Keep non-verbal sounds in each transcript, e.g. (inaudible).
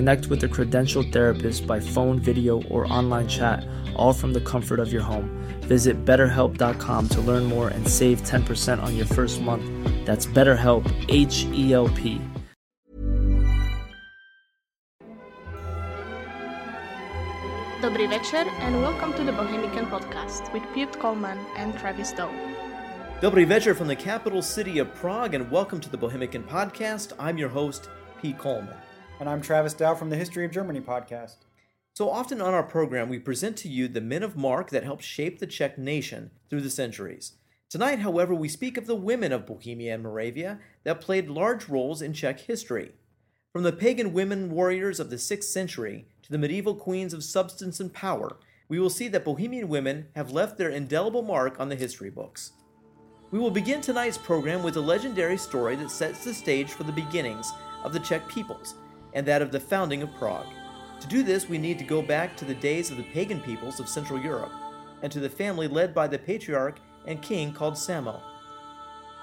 Connect with a credentialed therapist by phone, video, or online chat, all from the comfort of your home. Visit betterhelp.com to learn more and save 10% on your first month. That's BetterHelp, H E L P. Dobrý večer and welcome to the Bohemican Podcast with Pete Collman and Travis Dow. Dobrý večer from the capital city of Prague, and welcome to the Bohemican Podcast. I'm your host, Pete Collman. And I'm Travis Dow from the History of Germany podcast. So often on our program, we present to you the men of mark that helped shape the Czech nation through the centuries. Tonight, however, we speak of the women of Bohemia and Moravia that played large roles in Czech history. From the pagan women warriors of the 6th century to the medieval queens of substance and power, we will see that Bohemian women have left their indelible mark on the history books. We will begin tonight's program with a legendary story that sets the stage for the beginnings of the Czech peoples and that of the founding of Prague. To do this, we need to go back to the days of the pagan peoples of Central Europe and to the family led by the patriarch and king called Samo.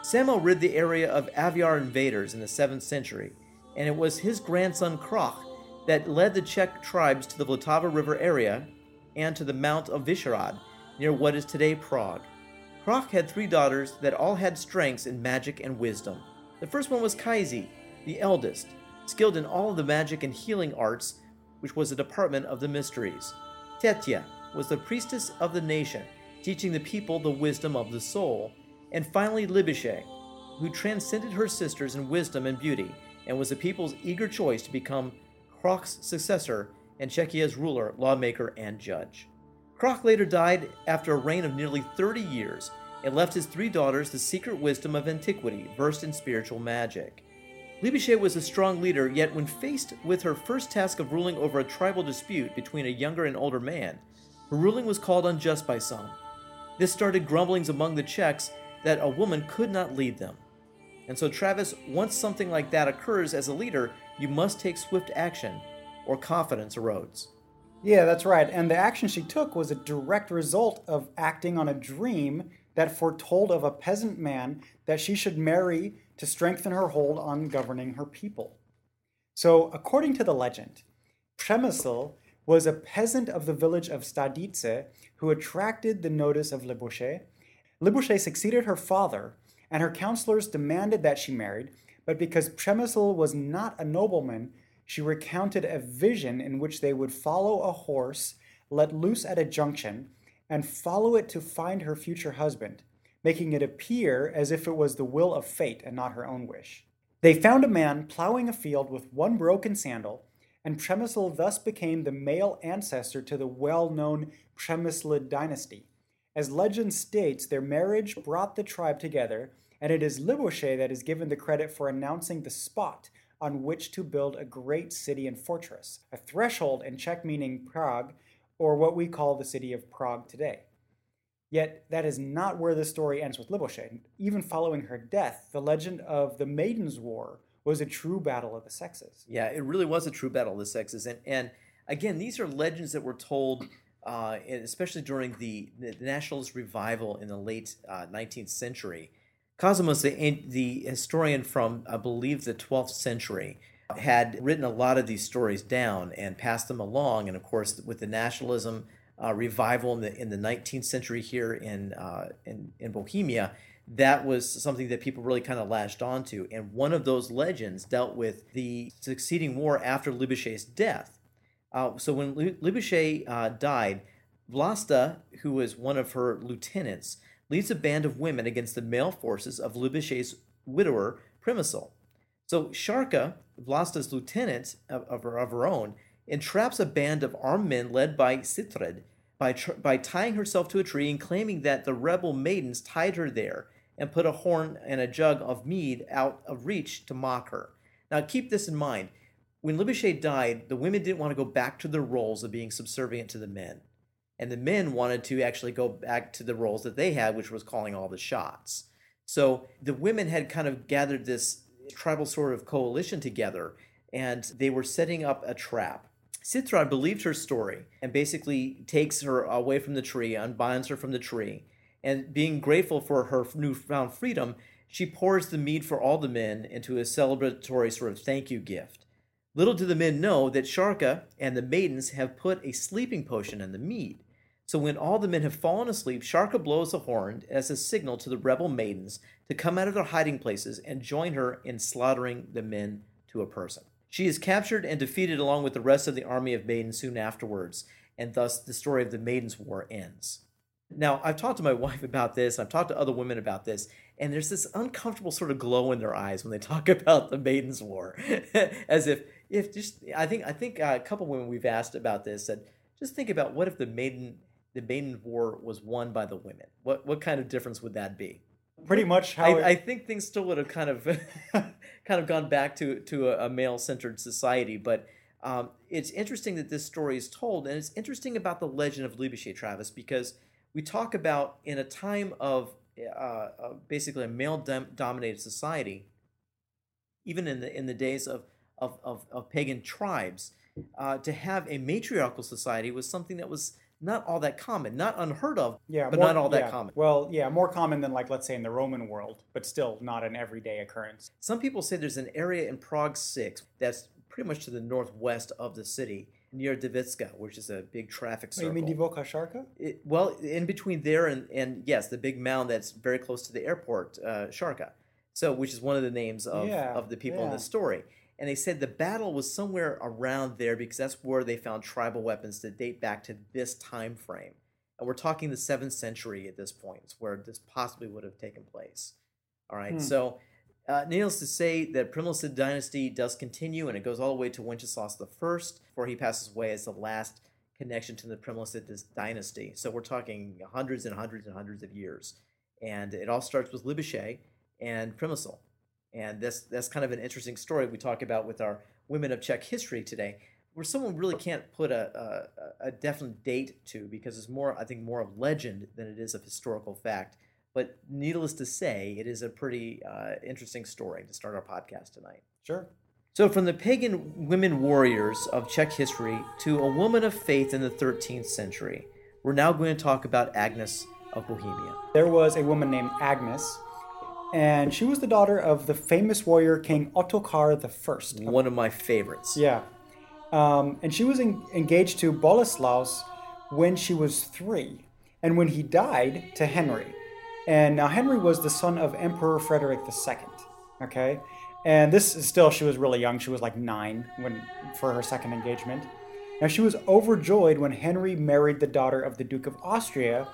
Samo rid the area of Avar invaders in the 7th century and it was his grandson Krach that led the Czech tribes to the Vltava River area and to the Mount of Vyšehrad, near what is today Prague. Krach had three daughters that all had strengths in magic and wisdom. The first one was Kaisi, the eldest, skilled in all of the magic and healing arts, which was a department of the mysteries. Tetya was the priestess of the nation, teaching the people the wisdom of the soul. And finally, Libishe, who transcended her sisters in wisdom and beauty and was the people's eager choice to become Krach's successor and Czechia's ruler, lawmaker, and judge. Krach later died after a reign of nearly 30 years and left his three daughters the secret wisdom of antiquity, versed in spiritual magic. Libishe was a strong leader, yet when faced with her first task of ruling over a tribal dispute between a younger and older man, her ruling was called unjust by some. This started grumblings among the Czechs that a woman could not lead them. And so, Travis, once something like that occurs as a leader, you must take swift action, or confidence erodes. Yeah, that's right. And the action she took was a direct result of acting on a dream that foretold of a peasant man that she should marry to strengthen her hold on governing her people. So, according to the legend, Přemysl was a peasant of the village of Stadice who attracted the notice of Libusche. Libusche succeeded her father and her counselors demanded that she married, but because Přemysl was not a nobleman, she recounted a vision in which they would follow a horse let loose at a junction and follow it to find her future husband, making it appear as if it was the will of fate and not her own wish. They found a man plowing a field with one broken sandal, and Přemysl thus became the male ancestor to the well known Přemyslid dynasty. As legend states, their marriage brought the tribe together, and it is Libusche that is given the credit for announcing the spot on which to build a great city and fortress, a threshold in Czech meaning Prague, or what we call the city of Prague today. Yet that is not where the story ends with Libusche. Even following her death, the legend of the Maidens' War was a true battle of the sexes. Yeah, it really was a true battle of the sexes. And, and again, these are legends that were told uh, especially during the, the, nationalist revival in the late uh, 19th century. Cosmas, the, the historian from, I believe, the 12th century, had written a lot of these stories down and passed them along. And of course, with the nationalism uh, revival in the, in the 19th century here in, uh, in, in Bohemia, that was something that people really kind of latched onto. And one of those legends dealt with the succeeding war after Libusche's death. Uh, so when uh, died, Vlasta, who was one of her lieutenants, leads a band of women against the male forces of Libusche's widower, Přemysl. So Sharka, Vlasta's lieutenant of, of, her, of her own, entraps a band of armed men led by Ctirad by, tr- by tying herself to a tree and claiming that the rebel maidens tied her there and put a horn and a jug of mead out of reach to mock her. Now, keep this in mind. When Libichet died, the women didn't want to go back to their roles of being subservient to the men. And the men wanted to actually go back to the roles that they had, which was calling all the shots. So the women had kind of gathered this tribal sort of coalition together, and they were setting up a trap. Ctirad believed her story and basically takes her away from the tree, unbinds her from the tree, and being grateful for her newfound freedom, she pours the mead for all the men into a celebratory sort of thank you gift. Little do the men know that Sharka and the maidens have put a sleeping potion in the mead. So when all the men have fallen asleep, Sharka blows a horn as a signal to the rebel maidens to come out of their hiding places and join her in slaughtering the men to a person. She is captured and defeated along with the rest of the army of maidens soon afterwards, and thus the story of the Maidens' War ends. Now, I've talked to my (laughs) wife about this, I've talked to other women about this, and there's this uncomfortable sort of glow in their eyes when they (laughs) talk about the Maidens' War, (laughs) as if if just I think I think uh, a couple women we've asked about this said just think about what if the maiden the maiden war was won by the women. What what kind of difference would that be? Pretty much how I, it- I think things still would have kind of (laughs) kind of gone back to to a, a male centered society, but. Um, it's interesting that this story is told, and it's interesting about the legend of Libichet Travis because we talk about in a time of uh, uh, basically a male dom- dominated society, even in the in the days of of, of, of pagan tribes, uh, to have a matriarchal society was something that was not all that common, not unheard of, yeah, but more- not all that yeah. common. Well, yeah, more common than like let's say in the Roman world, but still not an everyday occurrence. Some people say there's an area in Prague 6 that's pretty much to the northwest of the city, near Dejvická, which is a big traffic Wait, circle. you mean Divoka Sharka? It, well, in between there and, and yes, the big mound that's very close to the airport, uh, Sharka. So, which is one of the names of, Yeah, of the people in yeah. the story. And they said the battle was somewhere around there because that's where they found tribal weapons that date back to this time frame. And we're talking the seventh century at this point, where this possibly would have taken place. All right, Hmm. so uh, needless to say that Přemyslid dynasty does continue, and it goes all the way to Wenceslaus the First, before he passes away as the last connection to the Přemyslid dis- dynasty. So we're talking hundreds and hundreds and hundreds of years, and it all starts with Libichet and Přemysl, and that's that's kind of an interesting story we talk about with our women of Czech history today, where someone really can't put a, a, a definite date to because it's more I think more of legend than it is of historical fact. But needless to say, it is a pretty uh, interesting story to start our podcast tonight. Sure. So, from the pagan women warriors of Czech history to a woman of faith in the 13th century, we're now going to talk about Agnes of Bohemia. There was a woman named Agnes, and she was the daughter of the famous warrior King Ottokar the First. One of my favorites. Yeah. Um, and she was en- engaged to Boleslaus when she was three, and when he died, to Henry. And now Henry was the son of Emperor Frederick II. Okay? And this is still, she was really young. She was like nine when for her second engagement. Now she was overjoyed when Henry married the daughter of the Duke of Austria,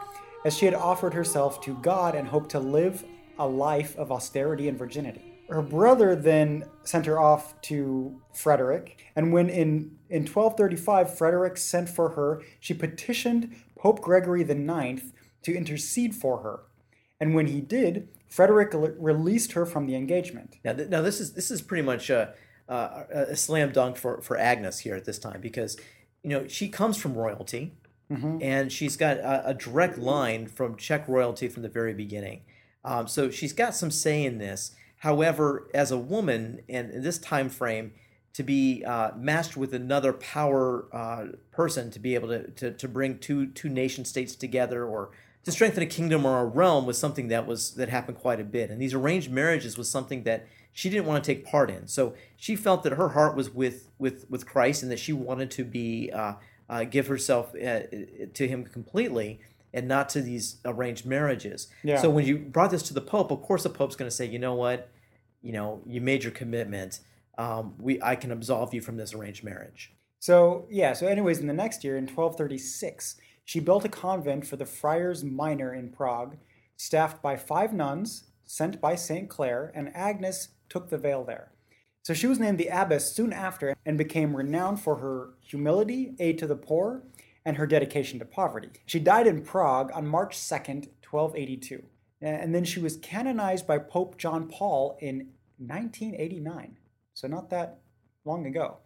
as she had offered herself to God and hoped to live a life of austerity and virginity. Her brother then sent her off to Frederick, and when in, in 1235 Frederick sent for her, she petitioned Pope Gregory IX to intercede for her. And when he did, Frederick l- released her from the engagement. Now, th- now this is this is pretty much a, a, a slam dunk for, for Agnes here at this time because you know she comes from royalty mm-hmm. and she's got a, a direct line from Czech royalty from the very beginning. Um, so she's got some say in this. However, as a woman and in this time frame, to be uh, matched with another power uh, person to be able to, to, to bring two two nation states together or to strengthen a kingdom or a realm was something that was that happened quite a bit. And these arranged marriages was something that she didn't want to take part in. So she felt that her heart was with with with christ and that she wanted to be uh, uh, give herself uh, to him completely and not to these arranged marriages Yeah. so when you brought this to the pope of course the pope's going to say you know what you know you made your commitment um, we i can absolve you from this arranged marriage So, yeah, so, anyways, in the next year, in 1236, she built a convent for the Friars Minor in Prague, staffed by five nuns sent by St. Clare, and Agnes took the veil there. So she was named the abbess soon after and became renowned for her humility, aid to the poor, and her dedication to poverty. She died in Prague on March 2nd, 1282. And then she was canonized by Pope John Paul in 1989. so not that long ago.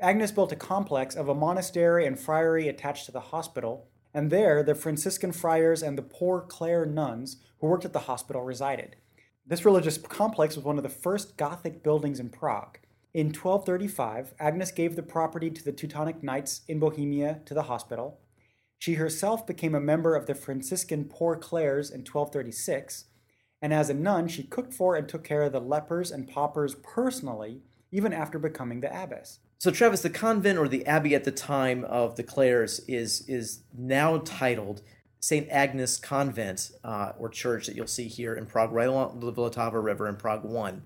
Agnes built a complex of a monastery and friary attached to the hospital, and there the Franciscan friars and the Poor Clare nuns who worked at the hospital resided. This religious complex was one of the first Gothic buildings in Prague. In 1235, Agnes gave the property to the Teutonic Knights in Bohemia to the hospital. She herself became a member of the Franciscan Poor Clares in 1236, and as a nun, she cooked for and took care of the lepers and paupers personally, even after becoming the abbess. So, Travis, the convent or the abbey at the time of the Clares is is now titled St. Agnes Convent uh, or Church that you'll see here in Prague, right along the Vltava River in Prague 1,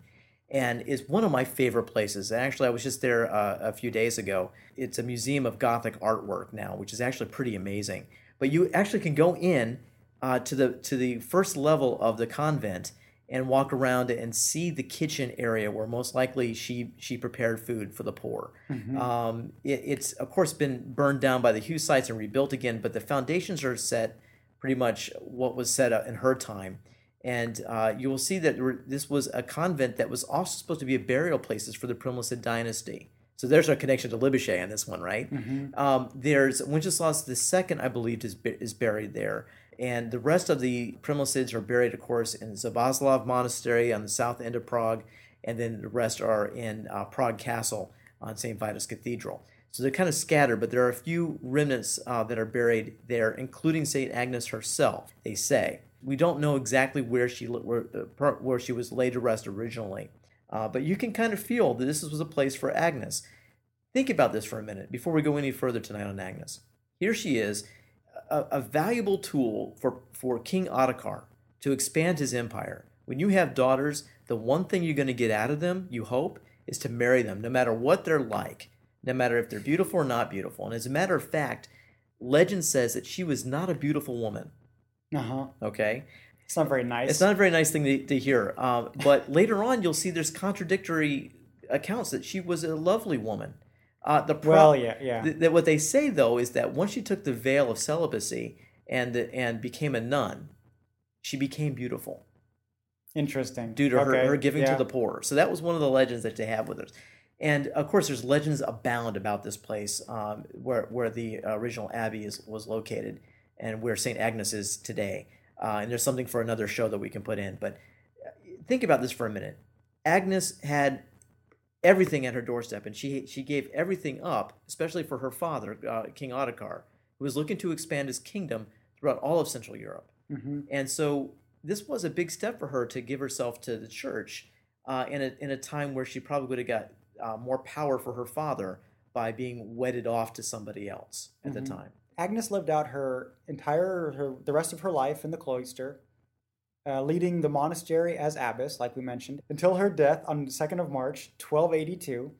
and is one of my favorite places. And actually, I was just there uh, a few days ago. It's a museum of Gothic artwork now, which is actually pretty amazing. But you actually can go in uh, to the to the first level of the convent and walk around and see the kitchen area where most likely she she prepared food for the poor. Mm-hmm. Um, it, it's of course been burned down by the Hussites and rebuilt again, but the foundations are set pretty much what was set in her time. And uh, you will see that this was a convent that was also supposed to be a burial places for the Přemyslid dynasty. So there's our connection to Libuše on this one, right? Mm-hmm. Um, there's Wenceslaus II, I believe, is, is buried there. And the rest of the Přemyslids are buried, of course, in Zbraslav Monastery on the south end of Prague, and then the rest are in uh, Prague Castle on St. Vitus Cathedral. So they're kind of scattered, but there are a few remnants uh, that are buried there, including St. Agnes herself, they say. We don't know exactly where she, where, where she was laid to rest originally, uh, but you can kind of feel that this was a place for Agnes. Think about this for a minute before we go any further tonight on Agnes. Here she is a, a valuable tool for, for King Ottokar to expand his empire. When you have daughters, the one thing you're going to get out of them, you hope, is to marry them, no matter what they're like, no matter if they're beautiful or not beautiful. And as a matter of fact, legend says that she was not a beautiful woman. Uh huh. Okay. It's not very nice. It's not a very nice thing to, to hear. Um, but (laughs) later on, you'll see there's contradictory accounts that she was a lovely woman. Uh, the pro- well, yeah, yeah. Th- th- what they say though is that once she took the veil of celibacy and and became a nun, she became beautiful. Interesting. Due to okay. her, her giving yeah. to the poor. So that was one of the legends that they have with her. And of course, there's legends abound about this place um, where where the original abbey is was located and where St. Agnes is today. Uh, and there's something for another show that we can put in. But uh, think about this for a minute. Agnes had everything at her doorstep, and she she gave everything up, especially for her father, uh, King Ottokar, who was looking to expand his kingdom throughout all of Central Europe. Mm-hmm. And so this was a big step for her to give herself to the church uh, in a in a time where she probably would have got uh, more power for her father by being wedded off to somebody else at mm-hmm. the time. Agnes lived out her entire her, the rest of her life in the cloister uh, leading the monastery as abbess, like we mentioned, until her death on the 2nd of March, 1282.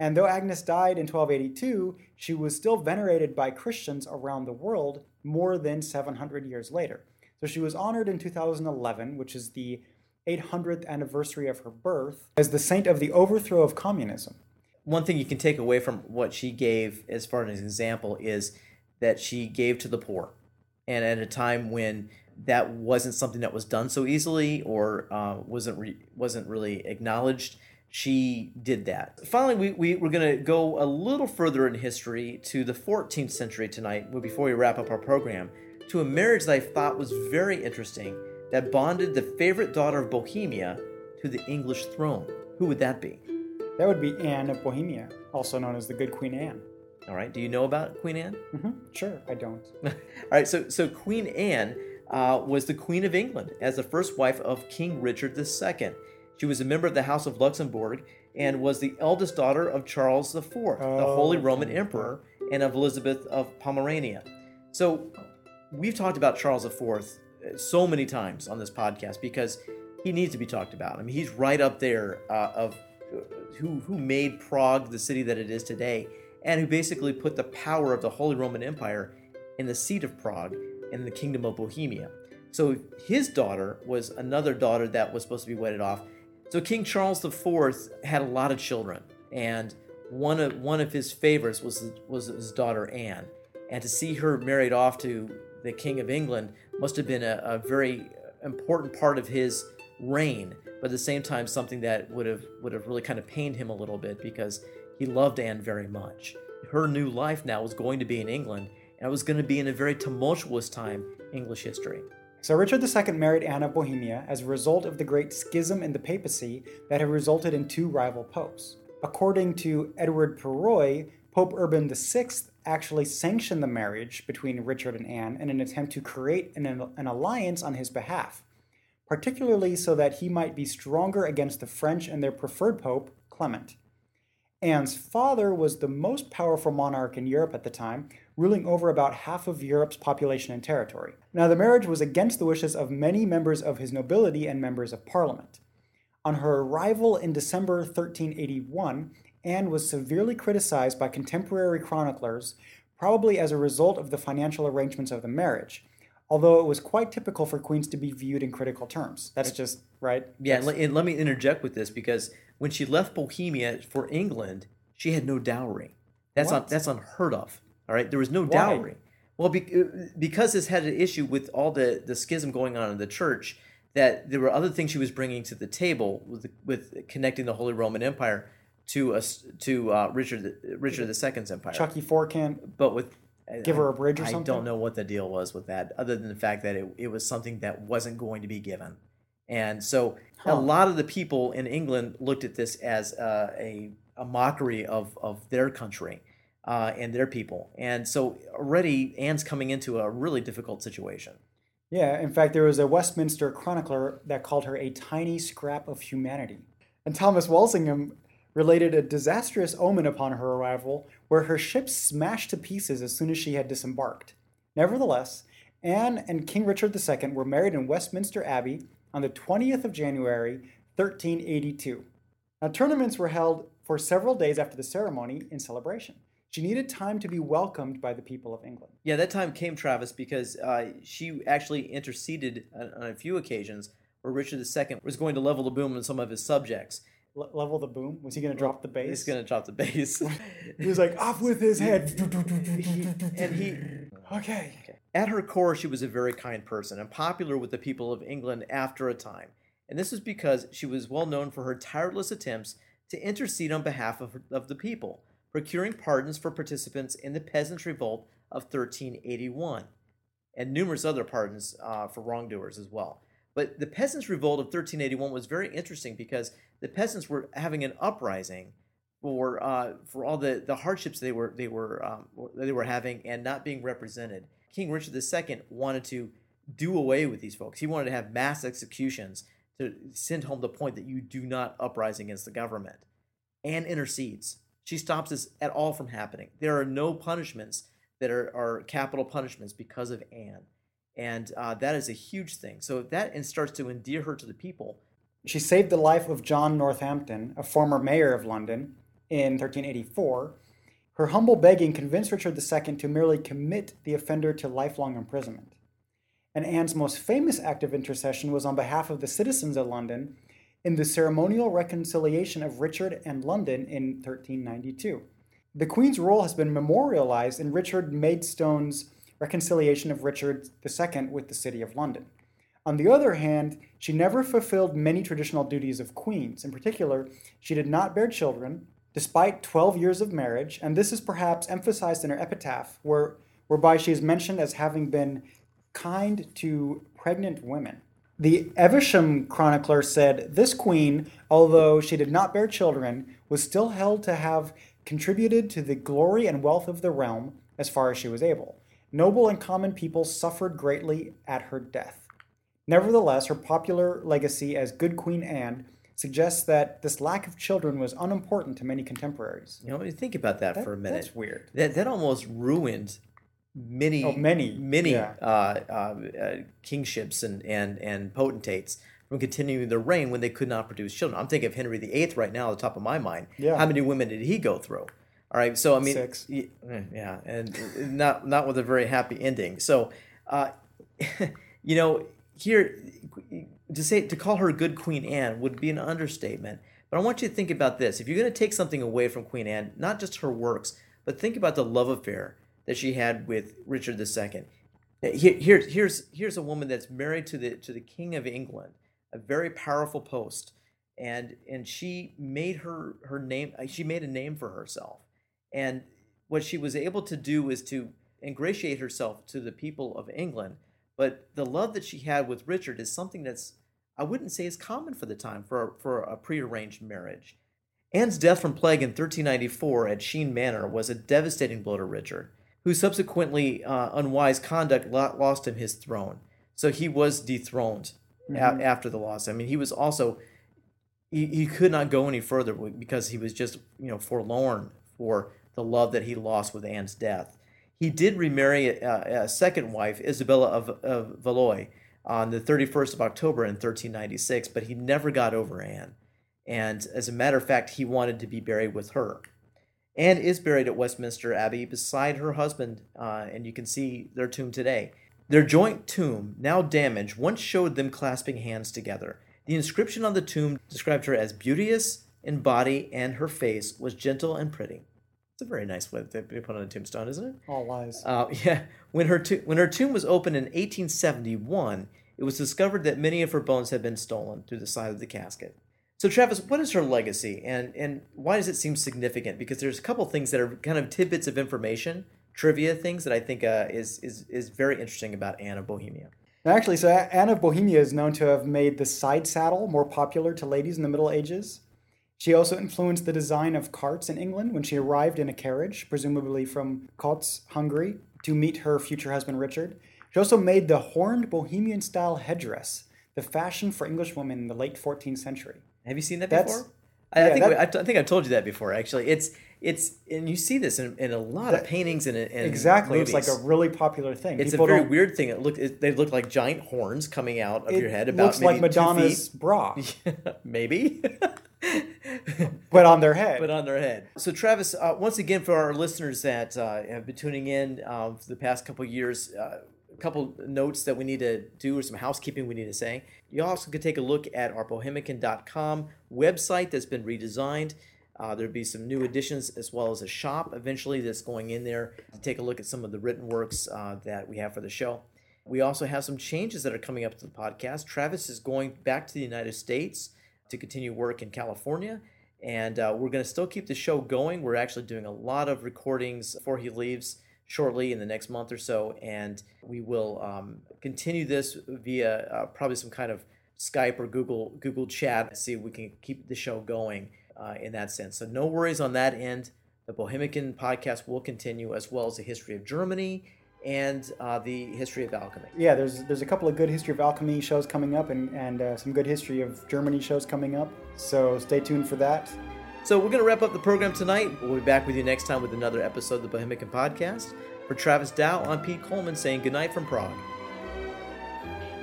And though Agnes died in 1282, she was still venerated by Christians around the world more than 700 years later. So she was honored in 2011, which is the 800th anniversary of her birth, as the saint of the overthrow of communism. One thing you can take away from what she gave as far as an example is that she gave to the poor. And at a time when that wasn't something that was done so easily or uh, wasn't re- wasn't really acknowledged. She did that. Finally, we, we, we're going to go a little further in history to the 14th century tonight but before we wrap up our program to a marriage that I thought was very interesting that bonded the favorite daughter of Bohemia to the English throne. Who would that be? That would be Anne of Bohemia, also known as the Good Queen Anne. All right. Do you know about Queen Anne? Mm-hmm. Sure, I don't. (laughs) All right. So, so Queen Anne uh, was the Queen of England as the first wife of King Richard II. She was a member of the House of Luxembourg and was the eldest daughter of Charles IV, oh, the Holy Roman Emperor, and of Elizabeth of Pomerania. So, we've talked about Charles IV uh, so many times on this podcast because he needs to be talked about. I mean, he's right up there uh, of uh, who who made Prague the city that it is today, and who basically put the power of the Holy Roman Empire in the seat of Prague in the kingdom of Bohemia. So his daughter was another daughter that was supposed to be wedded off. So King Charles IV had a lot of children, and one of one of his favorites was was his daughter Anne. And to see her married off to the King of England must have been a, a very important part of his reign but at the same time something that would have would have really kind of pained him a little bit because he loved Anne very much. Her new life now was going to be in England, and it was going to be in a very tumultuous time in English history. So Richard II married Anne of Bohemia as a result of the great schism in the papacy that had resulted in two rival popes. According to Edward Perroy, Pope Urban VI actually sanctioned the marriage between Richard and Anne in an attempt to create an, an alliance on his behalf, particularly so that he might be stronger against the French and their preferred pope, Clement. Anne's father was the most powerful monarch in Europe at the time, ruling over about half of Europe's population and territory. Now, the marriage was against the wishes of many members of his nobility and members of parliament. On her arrival in December 1381, Anne was severely criticized by contemporary chroniclers, probably as a result of the financial arrangements of the marriage, although it was quite typical for queens to be viewed in critical terms. That's just, right? Yeah, and let, and let me interject with this because when she left Bohemia for England, she had no dowry. That's What? that's unheard of. All right, there was no Why? dowry. Well, be, uh, because this had an issue with all the the schism going on in the church, that there were other things she was bringing to the table with with connecting the Holy Roman Empire to us to uh, Richard the- Richard II's empire. Chucky Forcan, but with Give her a bridge or I something? I don't know what the deal was with that, other than the fact that it, it was something that wasn't going to be given. And so a lot of the people in England looked at this as uh, a, a mockery of, of their country uh, and their people. And so already Anne's coming into a really difficult situation. Yeah, in fact, there was a Westminster chronicler that called her a tiny scrap of humanity. And Thomas Walsingham related a disastrous omen upon her arrival, where her ship smashed to pieces as soon as she had disembarked. Nevertheless, Anne and King Richard II were married in Westminster Abbey on the 20th of January, 1382. Now, tournaments were held for several days after the ceremony in celebration. She needed time to be welcomed by the people of England. Yeah, that time came, Travis, because uh, she actually interceded on, on a few occasions where Richard II was going to level the boom on some of his subjects. Le- level the boom? Was he going to drop the bass? He's going to drop the bass. (laughs) He was like, off with his head. (laughs) and he okay. At her core, she was a very kind person and popular with the people of England after a time. And this was because she was well known for her tireless attempts to intercede on behalf of, of the people, procuring pardons for participants in the Peasants' Revolt of 1381, and numerous other pardons uh, for wrongdoers as well. But the Peasants' Revolt of 1381 was very interesting because the peasants were having an uprising for uh, for all the, the hardships they were they were um, they were having and not being represented. King Richard II wanted to do away with these folks. He wanted to have mass executions to send home the point that you do not uprise against the government. Anne intercedes. She stops this at all from happening. There are no punishments that are, are capital punishments because of Anne. And uh, that is a huge thing. So that starts to endear her to the people, She saved the life of John Northampton, a former mayor of London, in 1384. Her humble begging convinced Richard II to merely commit the offender to lifelong imprisonment. And Anne's most famous act of intercession was on behalf of the citizens of London in the ceremonial reconciliation of Richard and London in 1392. The Queen's role has been memorialized in Richard Maidstone's reconciliation of Richard II with the City of London. On the other hand, she never fulfilled many traditional duties of queens. In particular, she did not bear children, despite 12 years of marriage, and this is perhaps emphasized in her epitaph, where, whereby she is mentioned as having been kind to pregnant women. The Evesham chronicler said this queen, although she did not bear children, was still held to have contributed to the glory and wealth of the realm as far as she was able. Noble and common people suffered greatly at her death. Nevertheless, her popular legacy as Good Queen Anne suggests that this lack of children was unimportant to many contemporaries. you know, think about that, That- for a minute. That's weird. That that almost ruined many Oh, many, many yeah. uh, uh, uh, kingships and, and and potentates from continuing their reign when they could not produce children. I'm thinking of Henry VIII right now, at the top of my mind. Yeah. How many women did he go through? All right, so I mean, Six. eh, yeah, and not not with a very happy ending. So, uh, (laughs) you know, here to say to call her good Queen Anne would be an understatement. But I want you to think about this: if you're going to take something away from Queen Anne, not just her works, but think about the love affair that she had with Richard II. Here, here's here's here's a woman that's married to the to the King of England, a very powerful post, and and she made her her name. uh, She made a name for herself, and what she was able to do is to ingratiate herself to the people of England. But the love that she had with Richard is something that's I wouldn't say is common for the time for for a prearranged marriage. Anne's death from plague in 1394 at Sheen Manor was a devastating blow to Richard, whose subsequently uh, unwise conduct lost him his throne. So he was dethroned a- after the loss. I mean, he was also he, he could not go any further because he was just you know forlorn for the love that he lost with Anne's death. He did remarry a, a second wife, Isabella of, of Valois, on the 31st of October in 1396, but he never got over Anne. And as a matter of fact, he wanted to be buried with her. Anne is buried at Westminster Abbey beside her husband, uh, and you can see their tomb today. Their joint tomb, now damaged, once showed them clasping hands together. The inscription on the tomb described her as beauteous in body, and her face was gentle and pretty. It's a very nice way to be put on a tombstone, isn't it? All lies. Uh, yeah, when her to- when her tomb was opened in 1871, it was discovered that many of her bones had been stolen through the side of the casket. So, Travis, what is her legacy, and and why does it seem significant? Because there's a couple things that are kind of tidbits of information, trivia things that I think uh, is is is very interesting about Anne of Bohemia. Actually, so Anne of Bohemia is known to have made the side saddle more popular to ladies in the Middle Ages. She also influenced the design of carts in England when she arrived in a carriage, presumably from Kocs, Hungary, to meet her future husband Richard. She also made the horned Bohemian style headdress, the fashion for English women in the late 14th century. Have you seen that That's- before? I, I think that- I, t- I think I've told you that before. Actually, it's it's and you see this in, in a lot of paintings and, and Exactly, it's like a really popular thing. It's People a very weird thing. It look it, they look like giant horns coming out of your head. About looks like Madonna's bra, (laughs) maybe, (laughs) (laughs) but on their head. but on their head. So Travis, uh, once again, for our listeners that uh, have been tuning in um, for the past couple years, uh, a couple notes that we need to do or some housekeeping we need to say. You also can take a look at our bohemican.com website that's been redesigned. Uh, there'll be some new additions as well as a shop eventually that's going in there to take a look at some of the written works uh, that we have for the show. We also have some changes that are coming up to the podcast. Travis is going back to the United States to continue work in California, and uh, we're going to still keep the show going. We're actually doing a lot of recordings before he leaves shortly in the next month or so, and we will um, continue this via uh, probably some kind of Skype or Google Google Chat. See if we can keep the show going uh, in that sense. So no worries on that end. The Bohemian podcast will continue, as well as the history of Germany and uh, the history of alchemy. yeah, there's there's a couple of good history of alchemy shows coming up, and and uh, some good history of Germany shows coming up. So stay tuned for that. So we're going to wrap up the program tonight. We'll be back with you next time with another episode of the Bohemican Podcast. For Travis Dow, I'm Pete Collman saying goodnight from Prague.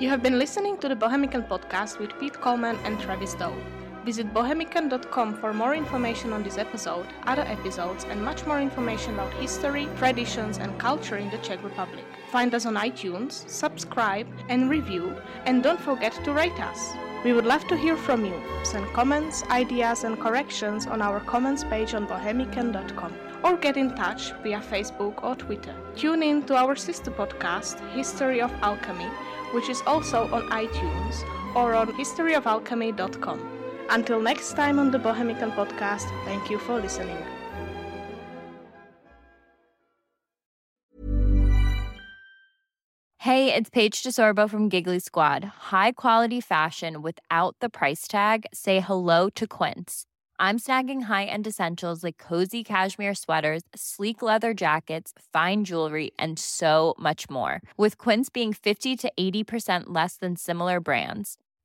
You have been listening to the Bohemican podcast with Pete Collman and Travis Dow. Visit bohemican.com for more information on this episode, other episodes, and much more information about history, traditions, and culture in the Czech Republic. Find us on iTunes, subscribe, and review, and don't forget to rate us. We would love to hear from you. Send comments, ideas, and corrections on our comments page on bohemican.com or get in touch via Facebook or Twitter. Tune in to our sister podcast, History of Alchemy, which is also on iTunes or on historyofalchemy.com. Until next time on the Bohemican podcast, thank you for listening. Hey, it's Paige DeSorbo from Giggly Squad. High quality fashion without the price tag. Say hello to Quince. I'm snagging high-end essentials like cozy cashmere sweaters, sleek leather jackets, fine jewelry, and so much more. With Quince being 50 to 80% less than similar brands.